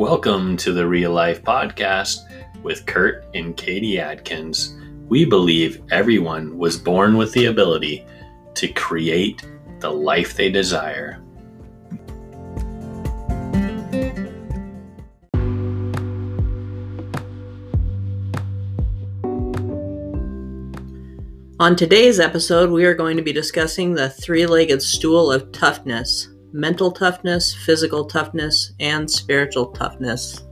Welcome to the Real Life Podcast with Kurt and Katy Adkins. We believe everyone was born with the ability to create the life they desire. On today's episode, we are going to be discussing the three legged stool of toughness mental toughness, physical toughness, and spiritual toughness.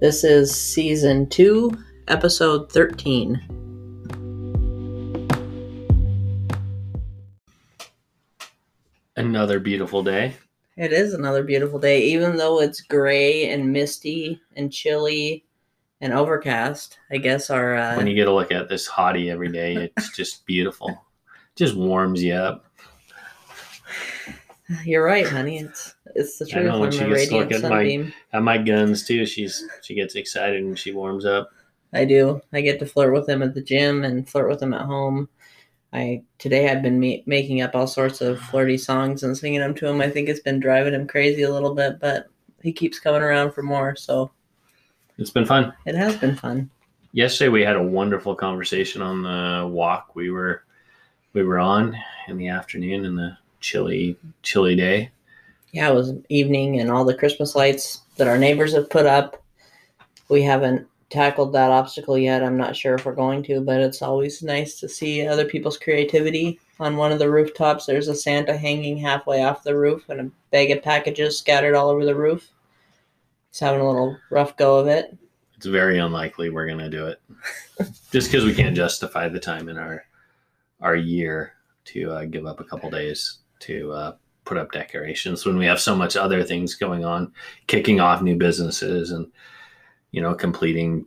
This is season 2, episode 13. Another beautiful day. It is another beautiful day, even though it's gray and misty and chilly and overcast. I guess our. Uh, When you get a look at this hottie every day, it's just beautiful. Just warms you up. You're right, honey. It's it's the truth. I know, when I'm she gets look at my- At my guns too, she's she gets excited and she warms up. I do. I get to flirt with them at the gym and flirt with them at home. I today I've been me- making up all sorts of flirty songs and singing them to him. I think it's been driving him crazy a little bit, but he keeps coming around for more. So It's been fun. it has been fun. Yesterday we had a wonderful conversation on the walk we were we were on in the afternoon in the chilly chilly day. Yeah, it was evening and all the Christmas lights that our neighbors have put up. We haven't tackled that obstacle yet. I'm not sure if we're going to, but it's always nice to see other people's creativity. On one of the rooftops, there's a Santa hanging halfway off the roof and a bag of packages scattered all over the roof. He's having a little rough go of it. It's very unlikely we're gonna do it, just because we can't justify the time in our our year to uh, give up a couple days to uh, put up decorations when we have so much other things going on, kicking off new businesses and you know completing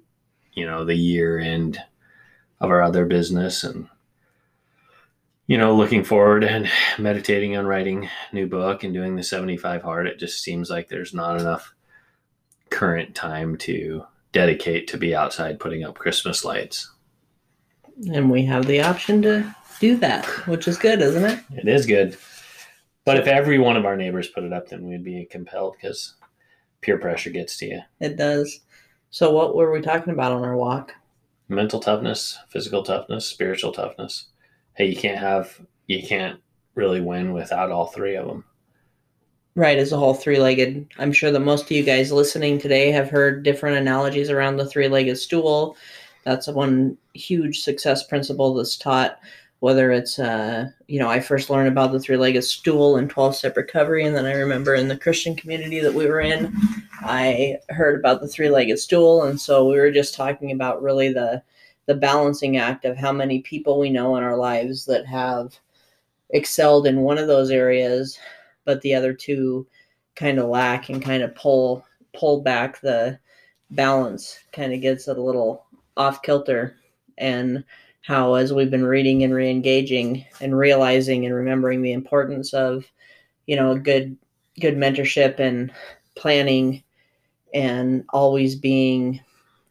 you know the year end of our other business and you know looking forward and meditating on writing a new book and doing the 75 hard. It just seems like there's not enough current time to dedicate to be outside putting up christmas lights. And we have the option to do that, which is good, isn't it? it is good but if every one of our neighbors put it up then we'd be compelled because peer pressure gets to you It does. So, what were we talking about on our walk? mental toughness physical toughness spiritual toughness hey you can't have you can't really win without all three of them Right, as a whole three legged. I'm sure that most of you guys listening today have heard different analogies around the three legged stool. That's one huge success principle that's taught. Whether it's, uh, you know, I first learned about the three legged stool and 12 step recovery, and then I remember in the Christian community that we were in, I heard about the three legged stool. And so we were just talking about really the, the balancing act of how many people we know in our lives that have excelled in one of those areas but the other two kind of lack and kind of pull pull back the balance kind of gets it a little off kilter and how as we've been reading and re-engaging and realizing and remembering the importance of you know good good mentorship and planning and always being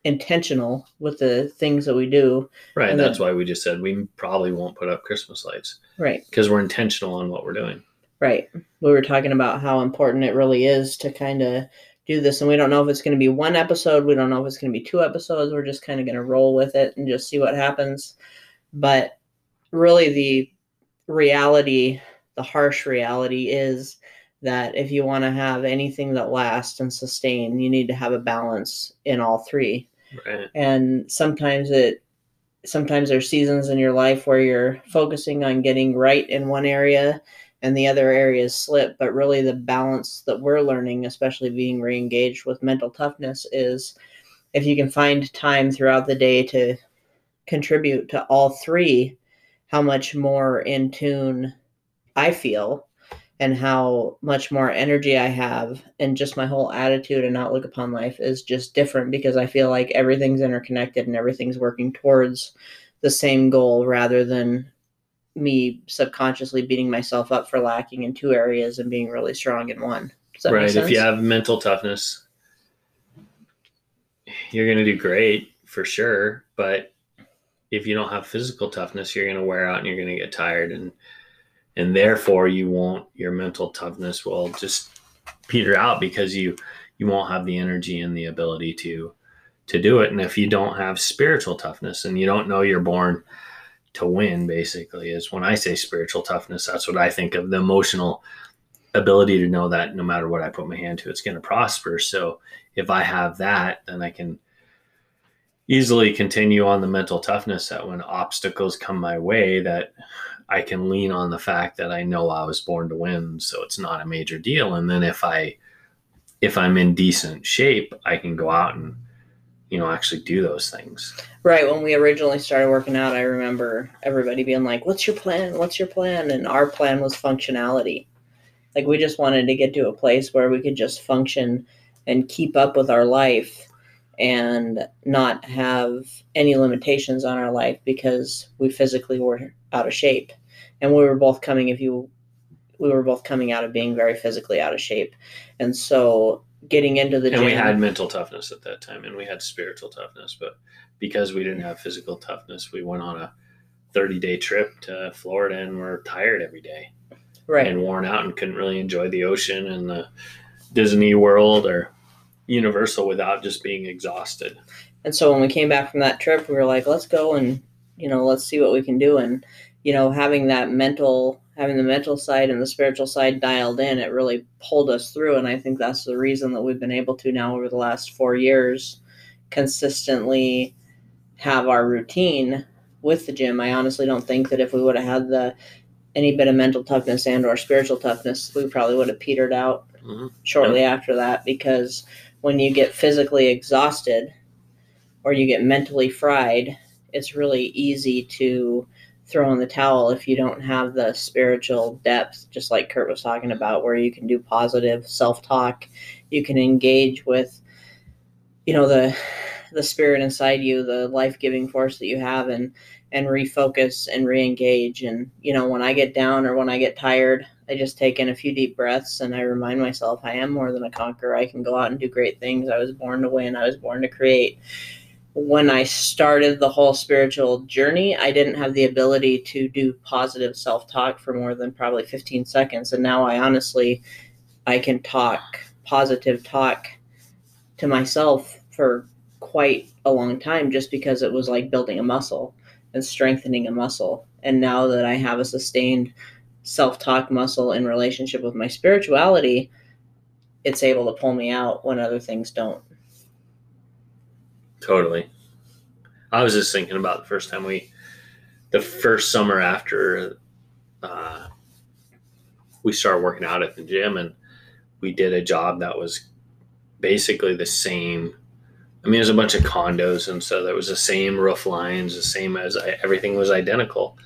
intentional with the things that we do. Right And that's then- why we just said we probably won't put up christmas lights. Right. Because we're intentional on what we're doing. Right. We were talking about how important it really is to kind of do this. And we don't know if it's going to be one episode. We don't know if it's going to be two episodes. We're just kind of going to roll with it and just see what happens. But really, the reality, the harsh reality is that if you want to have anything that lasts and sustain, you need to have a balance in all three right and sometimes it sometimes there's seasons in your life where you're focusing on getting right in one area and the other areas slip but really the balance that we're learning especially being re-engaged with mental toughness is if you can find time throughout the day to contribute to all three how much more in tune i feel and how much more energy I have and just my whole attitude and outlook upon life is just different because I feel like everything's interconnected and everything's working towards the same goal rather than me subconsciously beating myself up for lacking in two areas and being really strong in one. Does that make right if you have mental toughness you're going to do great for sure but if you don't have physical toughness you're going to wear out and you're going to get tired and and therefore you won't your mental toughness will just peter out because you you won't have the energy and the ability to to do it. And if you don't have spiritual toughness and you don't know you're born to win, basically, is when I say spiritual toughness, that's what I think of the emotional ability to know that no matter what I put my hand to, it's going to prosper. So if I have that, then I can easily continue on the mental toughness that when obstacles come my way, that I can lean on the fact that I know I was born to win. So it's not a major deal. And then if I, if I'm in decent shape, I can go out and you know actually do those things. Right when we originally started working out i remember everybody being like what's your plan? What's your plan? And our plan was functionality. Like we just wanted to get to a place where we could just function and keep up with our life and not have any limitations on our life because we physically were out of shape. And we were both coming if you we were both coming out of being very physically out of shape. And so getting into the and gym. we had mental toughness at that time and we had spiritual toughness but because we didn't have physical toughness we went on a 30 day trip to florida and we're tired every day. Right. And worn out and couldn't really enjoy the ocean and the disney world or universal without just being exhausted. And so when we came back from that trip we were like let's go and you know let's see what we can do. And you know having that mental having the mental side and the spiritual side dialed in, it really pulled us through. And I think that's the reason that we've been able to now over the last four years consistently have our routine with the gym. I honestly don't think that if we would have had the any bit of mental toughness and or spiritual toughness, we probably would have petered out mm-hmm. shortly yeah. after that because when you get physically exhausted or you get mentally fried, it's really easy to throw in the towel if you don't have the spiritual depth, just like Kurt was talking about, where you can do positive self talk, you can engage with, you know, the the spirit inside you, the life giving force that you have, and and refocus and re-engage. And you know, when I get down or when I get tired, I just take in a few deep breaths and I remind myself I am more than a conqueror. I can go out and do great things. I was born to win. I was born to create when I started the whole spiritual journey, I didn't have the ability to do positive self talk for more than probably 15 seconds. And now I honestly, I can talk positive talk to myself for quite a long time just because it was like building a muscle and strengthening a muscle. And now that I have a sustained self talk muscle in relationship with my spirituality, it's able to pull me out when other things don't. Totally. I was just thinking about the first time we, the first summer after uh, we started working out at the gym, and we did a job that was basically the same. I mean, there's a bunch of condos, and so there was the same roof lines, the same as I, everything was identical.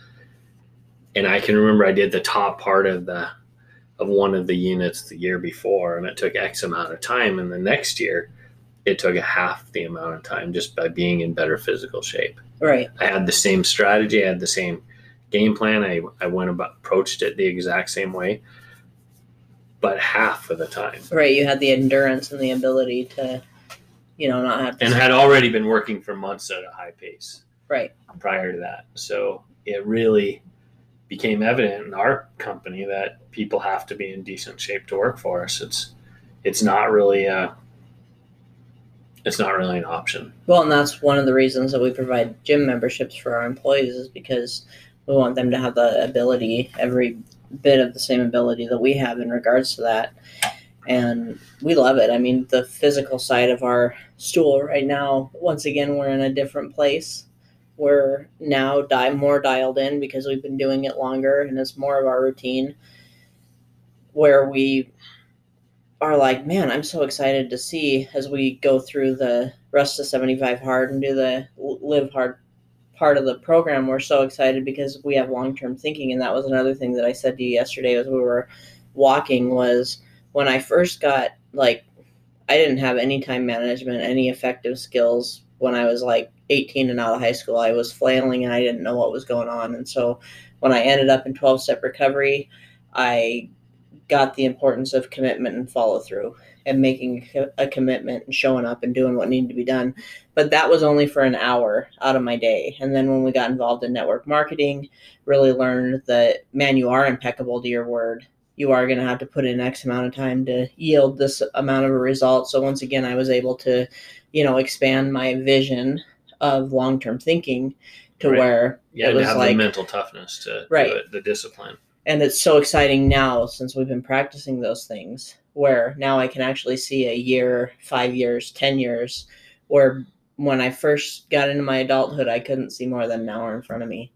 And I can remember I did the top part of the of one of the units the year before, and it took X amount of time. And the next year, it took a half the amount of time just by being in better physical shape. Right. I had the same strategy, I had the same game plan. I, I went about approached it the exact same way, but half of the time. Right. You had the endurance and the ability to, you know, not have to. And had already been working for months at a high pace. Right. Prior to that. So it really became evident in our company that people have to be in decent shape to work for us. It's it's not really a it's not really an option. Well, and that's one of the reasons that we provide gym memberships for our employees is because we want them to have the ability, every bit of the same ability that we have in regards to that. And we love it. I mean, the physical side of our stool right now, once again, we're in a different place. We're now more dialed in because we've been doing it longer and it's more of our routine where we are like, man, I'm so excited to see as we go through the rest of 75 hard and do the live hard part of the program. We're so excited because we have long term thinking, and that was another thing that I said to you yesterday as we were walking was when I first got like I didn't have any time management, any effective skills when I was like 18 and out of high school. I was flailing and I didn't know what was going on. And so when I ended up in 12 step recovery, I got the importance of commitment and follow through and making a commitment and showing up and doing what needed to be done. But that was only for an hour out of my day. And then when we got involved in network marketing, really learned that man, you are impeccable to your word. you are going to have to put in X amount of time to yield this amount of a result. So once again, I was able to, you know, expand my vision of long term thinking to Right. where Yeah, it to have like the mental toughness to Right. do it, the discipline. And it's so exciting now since we've been practicing those things where now i can actually see a year five years ten years where when i first got into my adulthood i couldn't see more than an hour in front of me.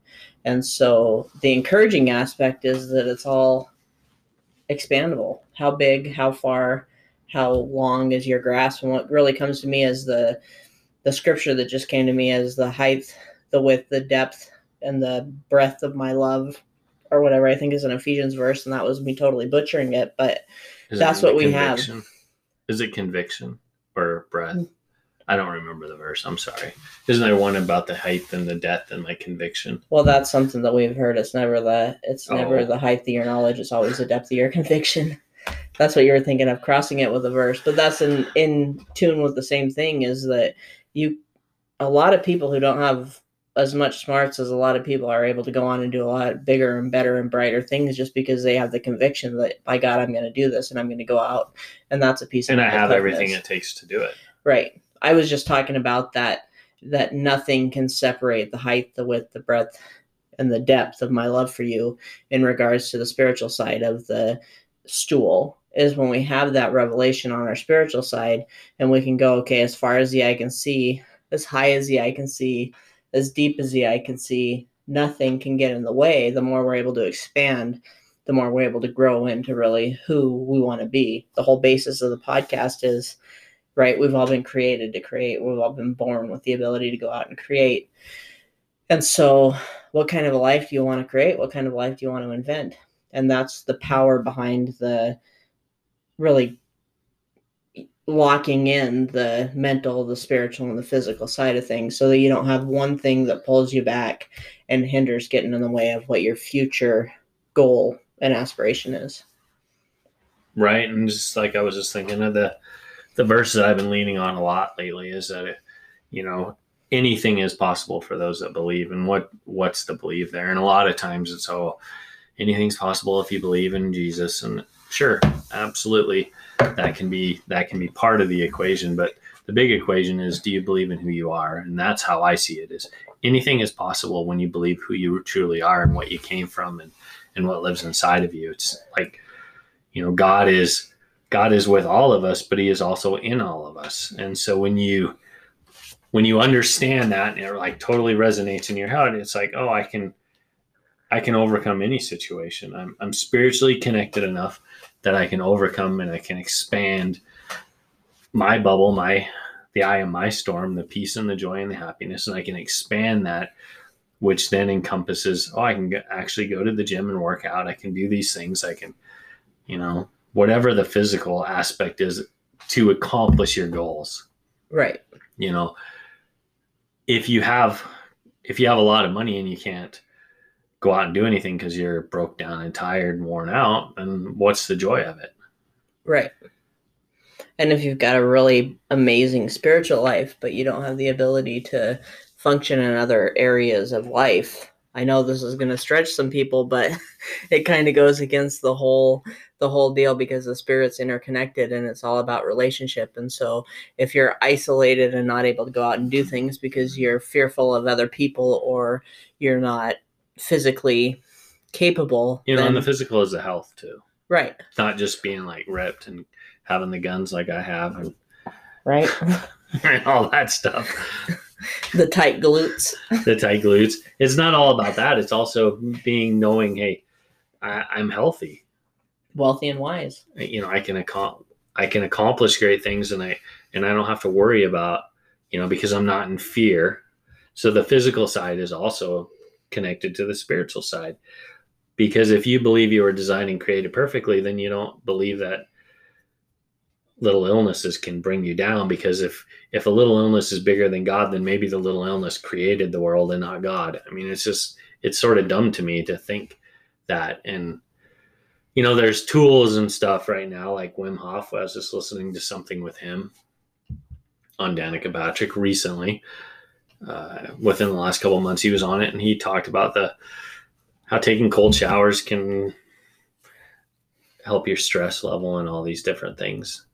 And so the encouraging aspect is that it's all expandable. How big how far how long is your grasp? And what really comes to me is the the scripture that just came to me as the height the width the depth and the breadth of my love or whatever I think is an Ephesians verse, and that was me totally butchering it. But Is That's it what we have. Is it conviction or breath? Mm. I don't remember the verse. I'm sorry. Isn't there one about the height and the depth and like conviction? well, that's something that we've heard. It's never the it's never Oh. the height of your knowledge. It's always the depth of your conviction. That's what you were thinking of crossing it with a verse, but that's in in tune with the same thing. Is that you a lot of people who don't have as much smarts as a lot of people are able to go on and do a lot bigger and better and brighter things just because they have the conviction that by God I'm going to do this and I'm going to go out and that's a piece of And I have everything it takes to do it. Right. I was just talking about that that nothing can separate the height, the width, the breadth, and the depth of my love for you in regards to the spiritual side of the stool is when we have that revelation on our spiritual side and we can go, okay, as far as the eye can see, as high as the eye can see, as deep as the eye can see, nothing can get in the way. The more we're able to expand, the more we're able to grow into really who we want to be. The whole basis of the podcast is right? We've all been created to create. We've all been born with the ability to go out and create. And so, what kind of a life do you want to create? What kind of life do you want to invent? And that's the power behind the really locking in the mental, the spiritual, and the physical side of things so that you don't have one thing that pulls you back and hinders getting in the way of what your future goal and aspiration is. Right. And just like I was just thinking of the the verse that I've been leaning on a lot lately is that it, you know, anything is possible for those that believe. And what what's the belief there? And a lot of times it's all anything's possible if you believe in Jesus. And sure, absolutely that can be that can be part of the equation. But the big equation is do you believe in who you are? And that's how I see it is anything is possible when you believe who you truly are and what you came from and, and what lives inside of you. It's like, you know, God is God is with all of us, but he is also in all of us. And so when you when you understand that and it like totally resonates in your head, it's like, oh, I can I can overcome any situation. I'm I'm spiritually connected enough that I can overcome and I can expand my bubble, my the eye of my storm, the peace and the joy and the happiness, and I can expand that, which then encompasses, oh, I can go, actually go to the gym and work out. I can do these things. I can, you know, whatever the physical aspect is to accomplish your goals. Right. You know, if you have if you have a lot of money and you can't go out and do anything because you're broke down and tired and worn out, and what's the joy of it? Right. And if you've got a really amazing spiritual life, but you don't have the ability to function in other areas of life, I know this is going to stretch some people, but it kind of goes against the whole the whole deal because the spirit's interconnected and it's all about relationship. And so if you're isolated and not able to go out and do things because you're fearful of other people or you're not physically capable, You know, then- and the physical is the health too. right, Not just being like ripped and having the guns like I have and, right, and all that stuff. the tight glutes. the tight glutes. It's not all about that. It's also being knowing, hey, I, I'm healthy. wealthy and wise. You know, I can accom- I can accomplish great things, and I and I don't have to worry about, you know, because I'm not in fear. So the physical side is also connected to the spiritual side. Because if you believe you were designed and created perfectly, then you don't believe that little illnesses can bring you down. Because if if a little illness is bigger than god then maybe the little illness created the world and not god. I mean it's just it's sort of dumb to me to think that. And you know there's tools and stuff right now like wim hof. I was just listening to something with him on danica patrick recently uh, within the last couple of months he was on it and he talked about the how taking cold showers can help your stress level and all these different things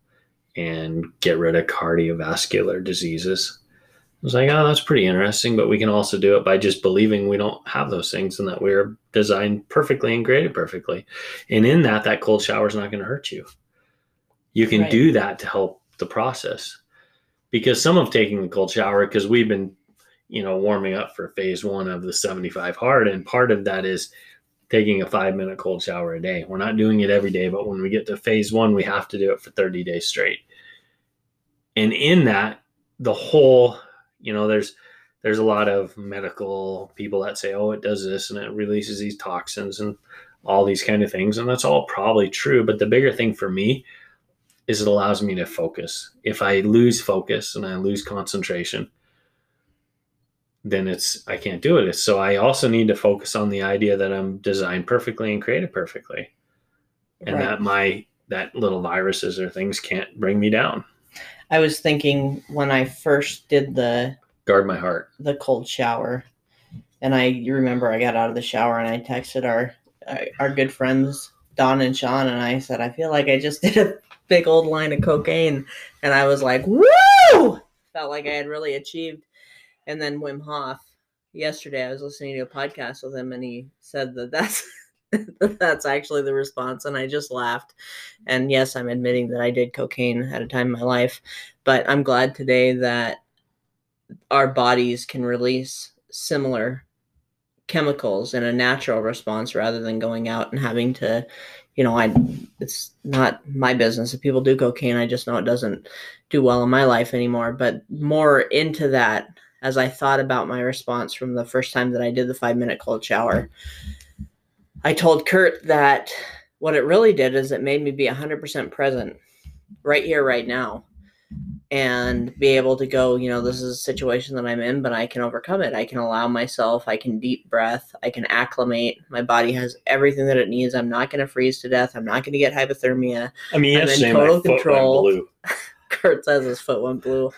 and get rid of cardiovascular diseases. I was like, oh, that's pretty interesting, but we can also do it by just believing we don't have those things and that we're designed perfectly and created perfectly. And in that, that cold shower is not going to hurt you. You can Right. do that to help the process. Because some of taking the cold shower, because we've been, you know, warming up for phase one of the 75 hard, and part of that is taking a five minute cold shower a day. We're not doing it every day, but when we get to phase one, we have to do it for 30 days straight. And in that, the whole, you know, there's there's a lot of medical people that say, oh, it does this and it releases these toxins and all these kind of things. And that's all probably true. But the bigger thing for me is it allows me to focus. If I lose focus and I lose concentration, then it's I can't do it. So I also need to focus on the idea that I'm designed perfectly and created perfectly. And Right. that my that little viruses or things can't bring me down. I was thinking when I first did the Guard my heart. the cold shower, and I you remember I got out of the shower and I texted our our good friends Don and Sean and I said I feel like I just did a big old line of cocaine, and I was like, woo! Felt like I had really achieved. And then Wim Hof. Yesterday, I was listening to a podcast with him, and he said that that's that that's actually the response, and I just laughed. And yes, I'm admitting that I did cocaine at a time in my life, but I'm glad today that our bodies can release similar chemicals in a natural response rather than going out and having to you know i it's not my business if people do cocaine i just know it doesn't do well in my life anymore but more into that as i thought about my response from the first time that i did the five minute cold shower i told kurt that what it really did is it made me be 100% present right here right now and be able to go, you know, this is a situation that I'm in, but I can overcome it. I can allow myself, I can deep breath, I can acclimate. My body has everything that it needs. I'm not going to freeze to death. I'm not going to get hypothermia. I mean, I'm in total my foot went control. Kurt says his foot went blue.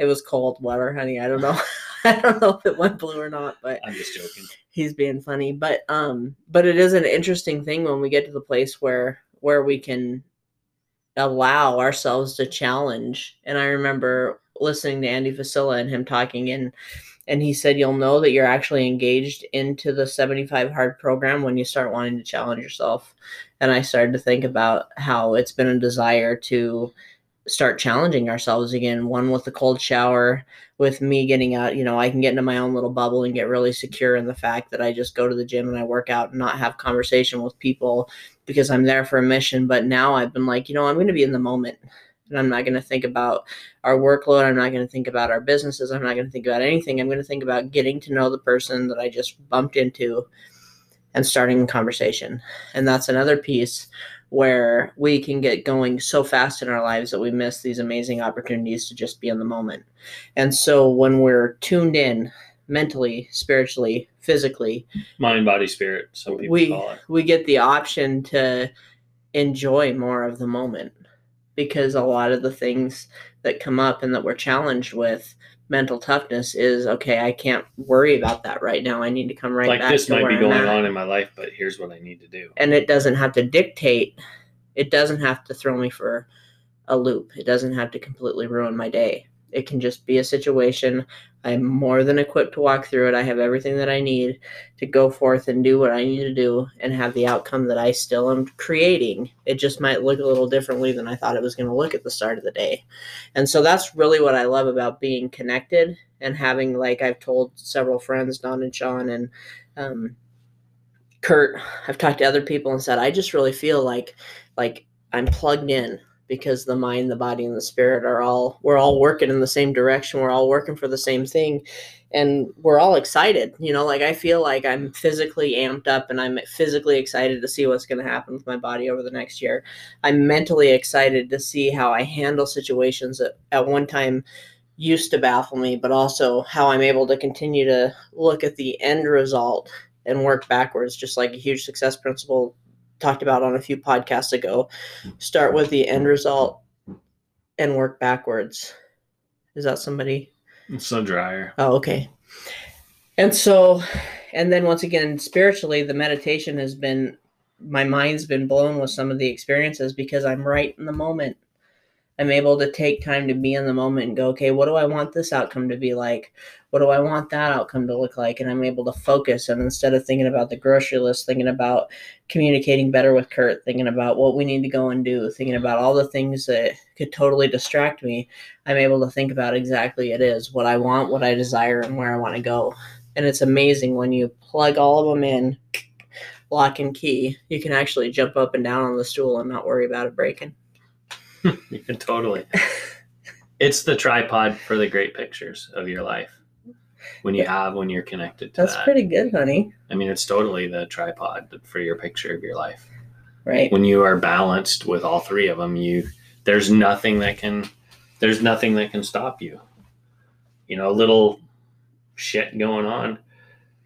It was cold weather, honey. I don't know. I don't know if it went blue or not, but I'm just joking. he's being funny. But um, but it is an interesting thing when we get to the place where where we can allow ourselves to challenge. And I remember listening to Andy Frisella and him talking and and he said you'll know that you're actually engaged into the 75 hard program when you start wanting to challenge yourself. And I started to think about how it's been a desire to start challenging ourselves again. One with the cold shower with me getting out you know i can get into my own little bubble and get really secure in the fact that i just go to the gym and i work out and not have conversation with people because i'm there for a mission. But now i've been like you know i'm going to be in the moment and i'm not going to think about our workload. I'm not going to think about our businesses. I'm not going to think about anything. I'm going to think about getting to know the person that i just bumped into and starting a conversation. And that's another piece where we can get going so fast in our lives that we miss these amazing opportunities to just be in the moment. And so when we're tuned in mentally, spiritually, physically, Mind, body, spirit. Some people we call it. we get the option to enjoy more of the moment because a lot of the things that come up and that we're challenged with mental toughness is okay i can't worry about that right now. I need to come right like back this to might be I'm going at. on in my life, but here's what I need to do. and it doesn't have to dictate it doesn't have to throw me for a loop. It doesn't have to completely ruin my day it can just be a situation. I'm more than equipped to walk through it. I have everything that i need to go forth and do what i need to do and have the outcome that i still am creating. It just might look a little differently than i thought it was going to look at the start of the day. And so that's really what i love about being connected and having like i've told several friends don and sean and um, Kurt, I've talked to other people and said I just really feel like like I'm plugged in because the mind, the body, and the spirit are all we're all working in the same direction. We're all working for the same thing, and we're all excited. You know, like I feel like I'm physically amped up and I'm physically excited to see what's going to happen with my body over the next year. I'm mentally excited to see how I handle situations that at one time used to baffle me, but also how I'm able to continue to look at the end result and work backwards, just like a huge success principle talked about on a few podcasts ago. Start with the end result and work backwards. Is that somebody? It's so drier. Oh, okay. And so, and then once again, spiritually, the meditation has been my mind's been blown with some of the experiences because I'm right in the moment. I'm able to take time to be in the moment and go, okay, what do I want this outcome to be like? What do I want that outcome to look like? And I'm able to focus. And instead of thinking about the grocery list, thinking about communicating better with Kurt, thinking about what we need to go and do, thinking about all the things that could totally distract me, I'm able to think about exactly it is what I want, what I desire, and where I want to go. And it's amazing when you plug all of them in, lock and key, you can actually jump up and down on the stool and not worry about it breaking. totally. it's the tripod for the great pictures of your life. When you have, when you're connected to That's that. pretty good, honey. I mean, it's totally the tripod for your picture of your life. Right. When you are balanced with all three of them, you there's nothing that can there's nothing that can stop you. You know, a little shit going on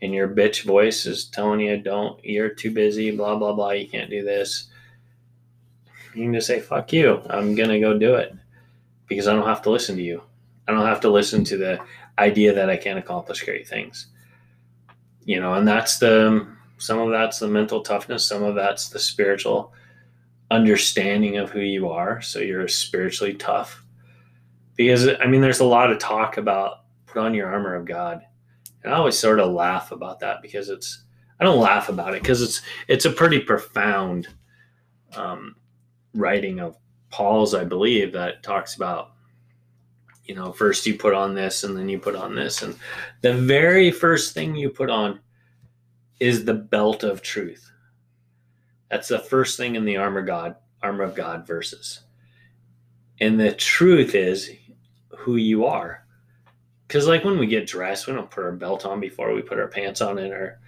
and your bitch voice is telling you don't you're too busy, blah blah blah, you can't do this. You can just say, fuck you. I'm gonna go do it. Because I don't have to listen to you. I don't have to listen to the idea that I can't accomplish great things. You know, and that's the some of that's the mental toughness, some of that's the spiritual understanding of who you are. So you're spiritually tough. Because I mean, there's a lot of talk about put on your armor of God. And I always sort of laugh about that because it's I don't laugh about it because it's it's a pretty profound um, writing of Paul's, I believe, that talks about you know first you put on this and then you put on this. And the very first thing you put on is the belt of truth. That's the first thing in the armor god armor of god verses. And the truth is who you are. Because like when we get dressed we don't put our belt on before we put our pants on and our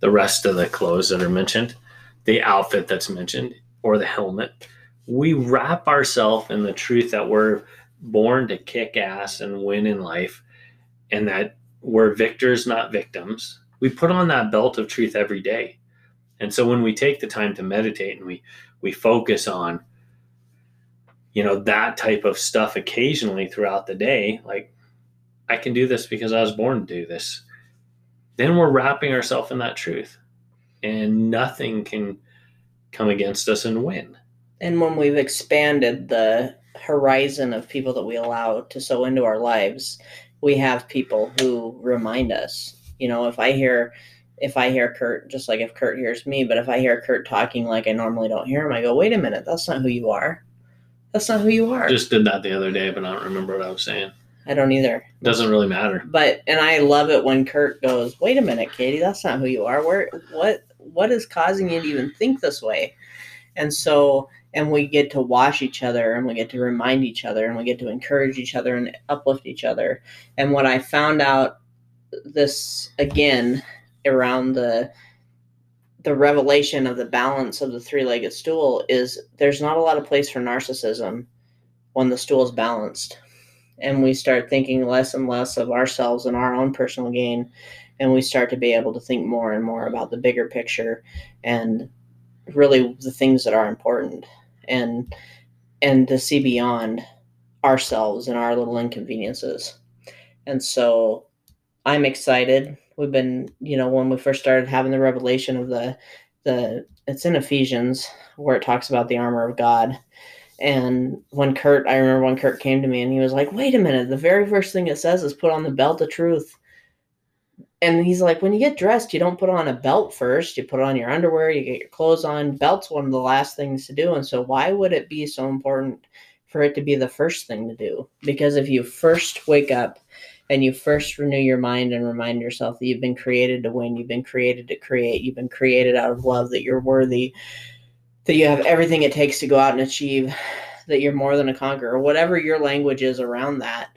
the rest of the clothes that are mentioned the outfit that's mentioned or the helmet we wrap ourselves in the truth that we're born to kick ass and win in life and that we're victors not victims. We put on that belt of truth every day. And so when we take the time to meditate and we we focus on you know that type of stuff occasionally throughout the day like i can do this because i was born to do this. Then we're wrapping ourselves in that truth and nothing can come against us and win And when we've expanded the horizon of people that we allow to sow into our lives, we have people who remind us. You know, if I hear if I hear Kurt, just like if Kurt hears me, but if I hear Kurt talking like I normally don't hear him, I go, wait a minute, that's not who you are. That's not who you are. just did that the other day but i don't remember what i was saying I don't either. doesn't really matter But and I love it when Kurt goes, "Wait a minute, Katy, that's not who you are. Where what what is causing you to even think this way?" And so and we get to wash each other and we get to remind each other and we get to encourage each other and uplift each other. And what I found out this again around the the revelation of the balance of the three-legged stool is there's not a lot of place for narcissism when the stool is balanced and we start thinking less and less of ourselves and our own personal gain and we start to be able to think more and more about the bigger picture and really the things that are important and and to see beyond ourselves and our little inconveniences. And so i'm excited. We've been you know when we first started having the revelation of the the it's in ephesians where it talks about the armor of god. And when Kurt, I remember when Kurt came to me and he was like, wait a minute, the very first thing it says is put on the belt of truth. And he's like, when you get dressed, you don't put on a belt first. You put on your underwear, you get your clothes on. Belt's one of the last things to do. And so, why would it be so important for it to be the first thing to do? Because if you first wake up and you first renew your mind and remind yourself that you've been created to win, you've been created to create, you've been created out of love, that you're worthy, that you have everything it takes to go out and achieve, that you're more than a conqueror, whatever your language is around that,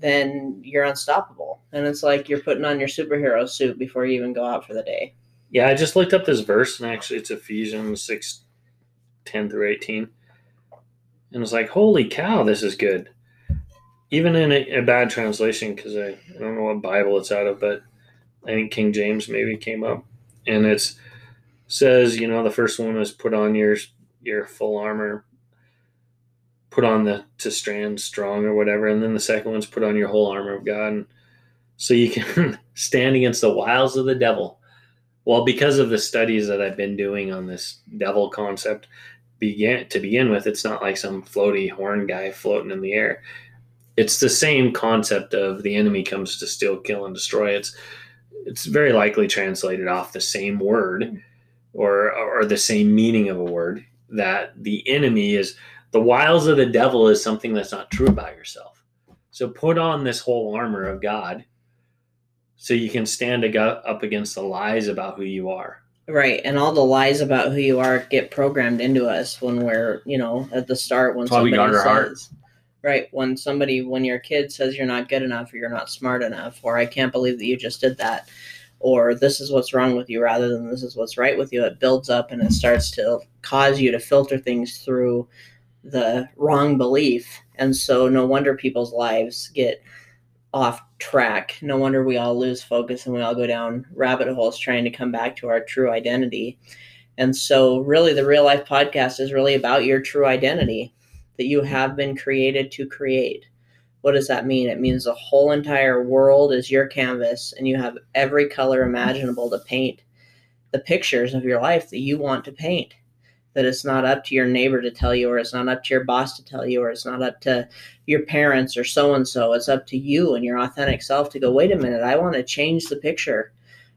then you're unstoppable. And it's like you're putting on your superhero suit before you even go out for the day. Yeah, I just looked up this verse, and actually, it's Ephesians 6 10 through 18. And it's like, holy cow, this is good. Even in a, a bad translation, because I, I don't know what Bible it's out of, but I think King James maybe came up. And it's says, you know, the first one is put on your your full armor, put on the to stand strong or whatever, and then the second one's put on your whole armor of God, and so you can stand against the wiles of the devil Well, because of the studies that I've been doing on this devil concept, began to begin with, it's not like some floaty horn guy floating in the air. It's the same concept of the enemy comes to steal, kill, and destroy. It's it's very likely translated off the same word or or the same meaning of a word. That the enemy is the wiles of the devil is something that's not true about yourself. So put on this whole armor of God so you can stand up against the lies about who you are. Right, and all the lies about who you are get programmed into us when we're, you know, at the start when somebody our heart. right, when somebody, when your kid says you're not good enough or you're not smart enough, or I can't believe that you just did that, or this is what's wrong with you rather than this is what's right with you, it builds up and it starts to cause you to filter things through the wrong belief, and so no wonder people's lives get off track. No wonder we all lose focus and we all go down rabbit holes trying to come back to our true identity. And so, really, the real life podcast is really about your true identity that you have been created to create. What does that mean? It means the whole entire world is your canvas and you have every color imaginable to paint the pictures of your life that you want to paint that it's not up to your neighbor to tell you, or it's not up to your boss to tell you, or it's not up to your parents or so and so. It's up to you and your authentic self to go, wait a minute, I want to change the picture.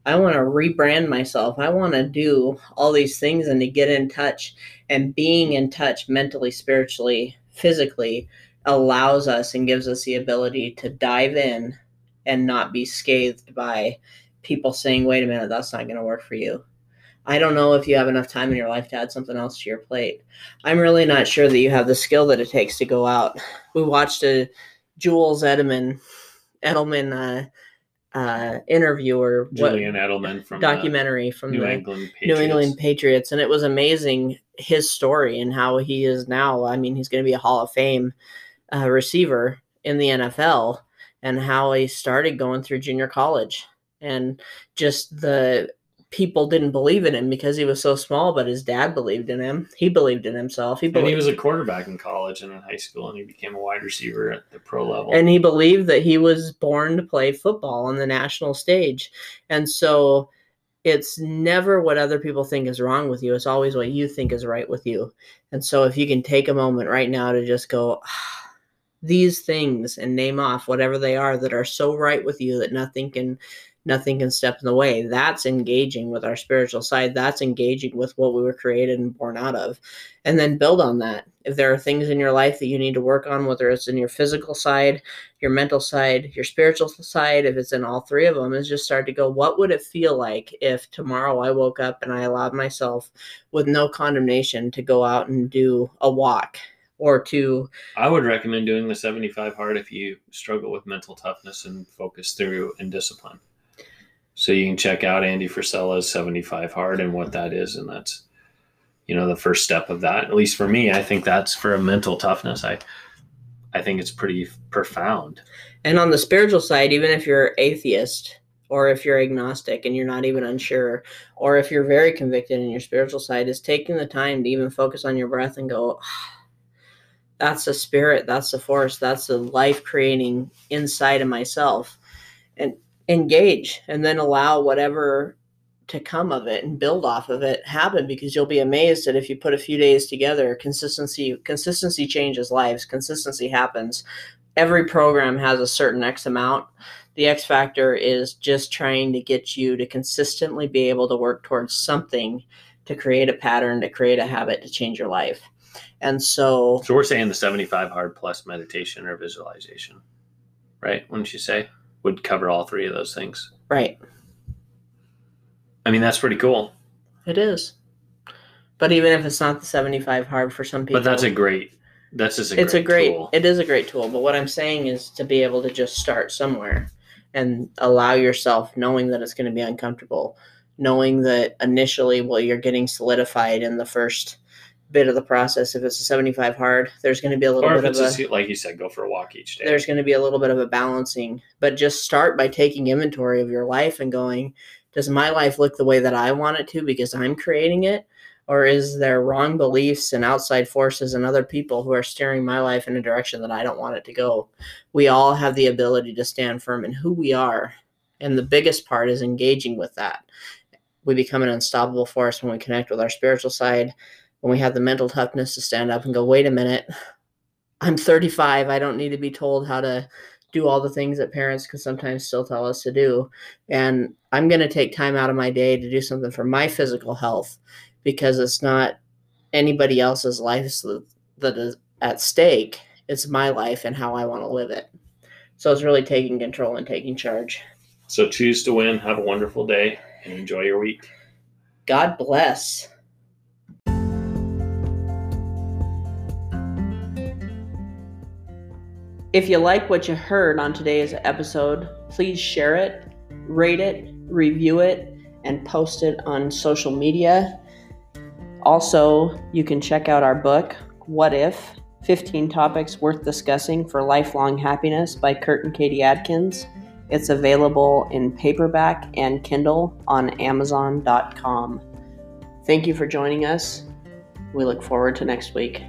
I want to rebrand myself. I want to do all these things and to get in touch. And being in touch mentally, spiritually, physically allows us and gives us the ability to dive in and not be scathed by people saying, wait a minute, that's not going to work for you I don't know if you have enough time in your life to add something else to your plate. I'm really not sure that you have the skill that it takes to go out. We watched a Jules Edelman Edelman uh, uh, interview or Julian Edelman from documentary from New the England Patriots. New England Patriots, and it was amazing his story and how he is now. I mean, he's going to be a Hall of Fame uh, receiver in the NFL, and how he started going through junior college and just the people didn't believe in him because he was so small, but his dad believed in him. He believed in himself. He And he was a quarterback in college and in high school, and he became a wide receiver at the pro level. and he believed that he was born to play football on the national stage. And so it's never what other people think is wrong with you. It's always what you think is right with you. And so if you can take a moment right now to just go "Ah, these things and name off whatever they are that are so right with you that nothing can nothing can step in the way. That's engaging with our spiritual side. That's engaging with what we were created and born out of. And then build on that. If there are things in your life that you need to work on, whether it's in your physical side, your mental side, your spiritual side, if it's in all three of them, is just start to go, what would it feel like if tomorrow I woke up and I allowed myself with no condemnation to go out and do a walk or to I would recommend doing the 75 hard if you struggle with mental toughness and focus through and discipline. So you can check out Andy Frisella's 75 hard and what that is. And that's, you know, the first step of that. At least for me, I think that's for a mental toughness. I, I think it's pretty profound. And on the spiritual side, even if you're atheist or if you're agnostic and you're not even unsure, or if you're very convicted in your spiritual side, is taking the time to even focus on your breath and go, "Ah, that's the spirit, that's the force, that's the life creating inside of myself. And engage and then allow whatever to come of it and build off of it happen because you'll be amazed that if you put a few days together consistency consistency changes lives consistency happens. Every program has a certain x amount. The x factor is just trying to get you to consistently be able to work towards something to create a pattern to create a habit to change your life. And so So we're saying the 75 hard plus meditation or visualization, right? Wouldn't you say would cover all three of those things? right I mean, that's pretty cool. it is but even if it's not the 75 hard for some people But that's a great. That's just a it's great a great tool. it is a great tool but what i'm saying is to be able to just start somewhere and allow yourself knowing that it's going to be uncomfortable knowing that initially well you're getting solidified in the first bit of the process. If it's a 75 hard there's going to be a little or if bit it's of a just, like you said, go for a walk each day. there's going to be a little bit of a balancing. But just start by taking inventory of your life and going does my life look the way that i want it to because i'm creating it? Or is there wrong beliefs and outside forces and other people who are steering my life in a direction that i don't want it to go? We all have the ability to stand firm in who we are and the biggest part is engaging with that. We become an unstoppable force when we connect with our spiritual side, when we have the mental toughness to stand up and go, wait a minute, I'm 35. I don't need to be told how to do all the things that parents can sometimes still tell us to do. And I'm going to take time out of my day to do something for my physical health because it's not anybody else's life that is at stake. It's my life and how I want to live it. So it's really taking control and taking charge. So choose to win. Have a wonderful day and enjoy your week. God bless. If you like what you heard on today's episode, please share it, rate it, review it, and post it on social media. Also, you can check out our book, What If 15 Topics Worth Discussing for Lifelong Happiness by Kurt and Katy Adkins. It's available in paperback and Kindle on Amazon.com. Thank you for joining us. We look forward to next week.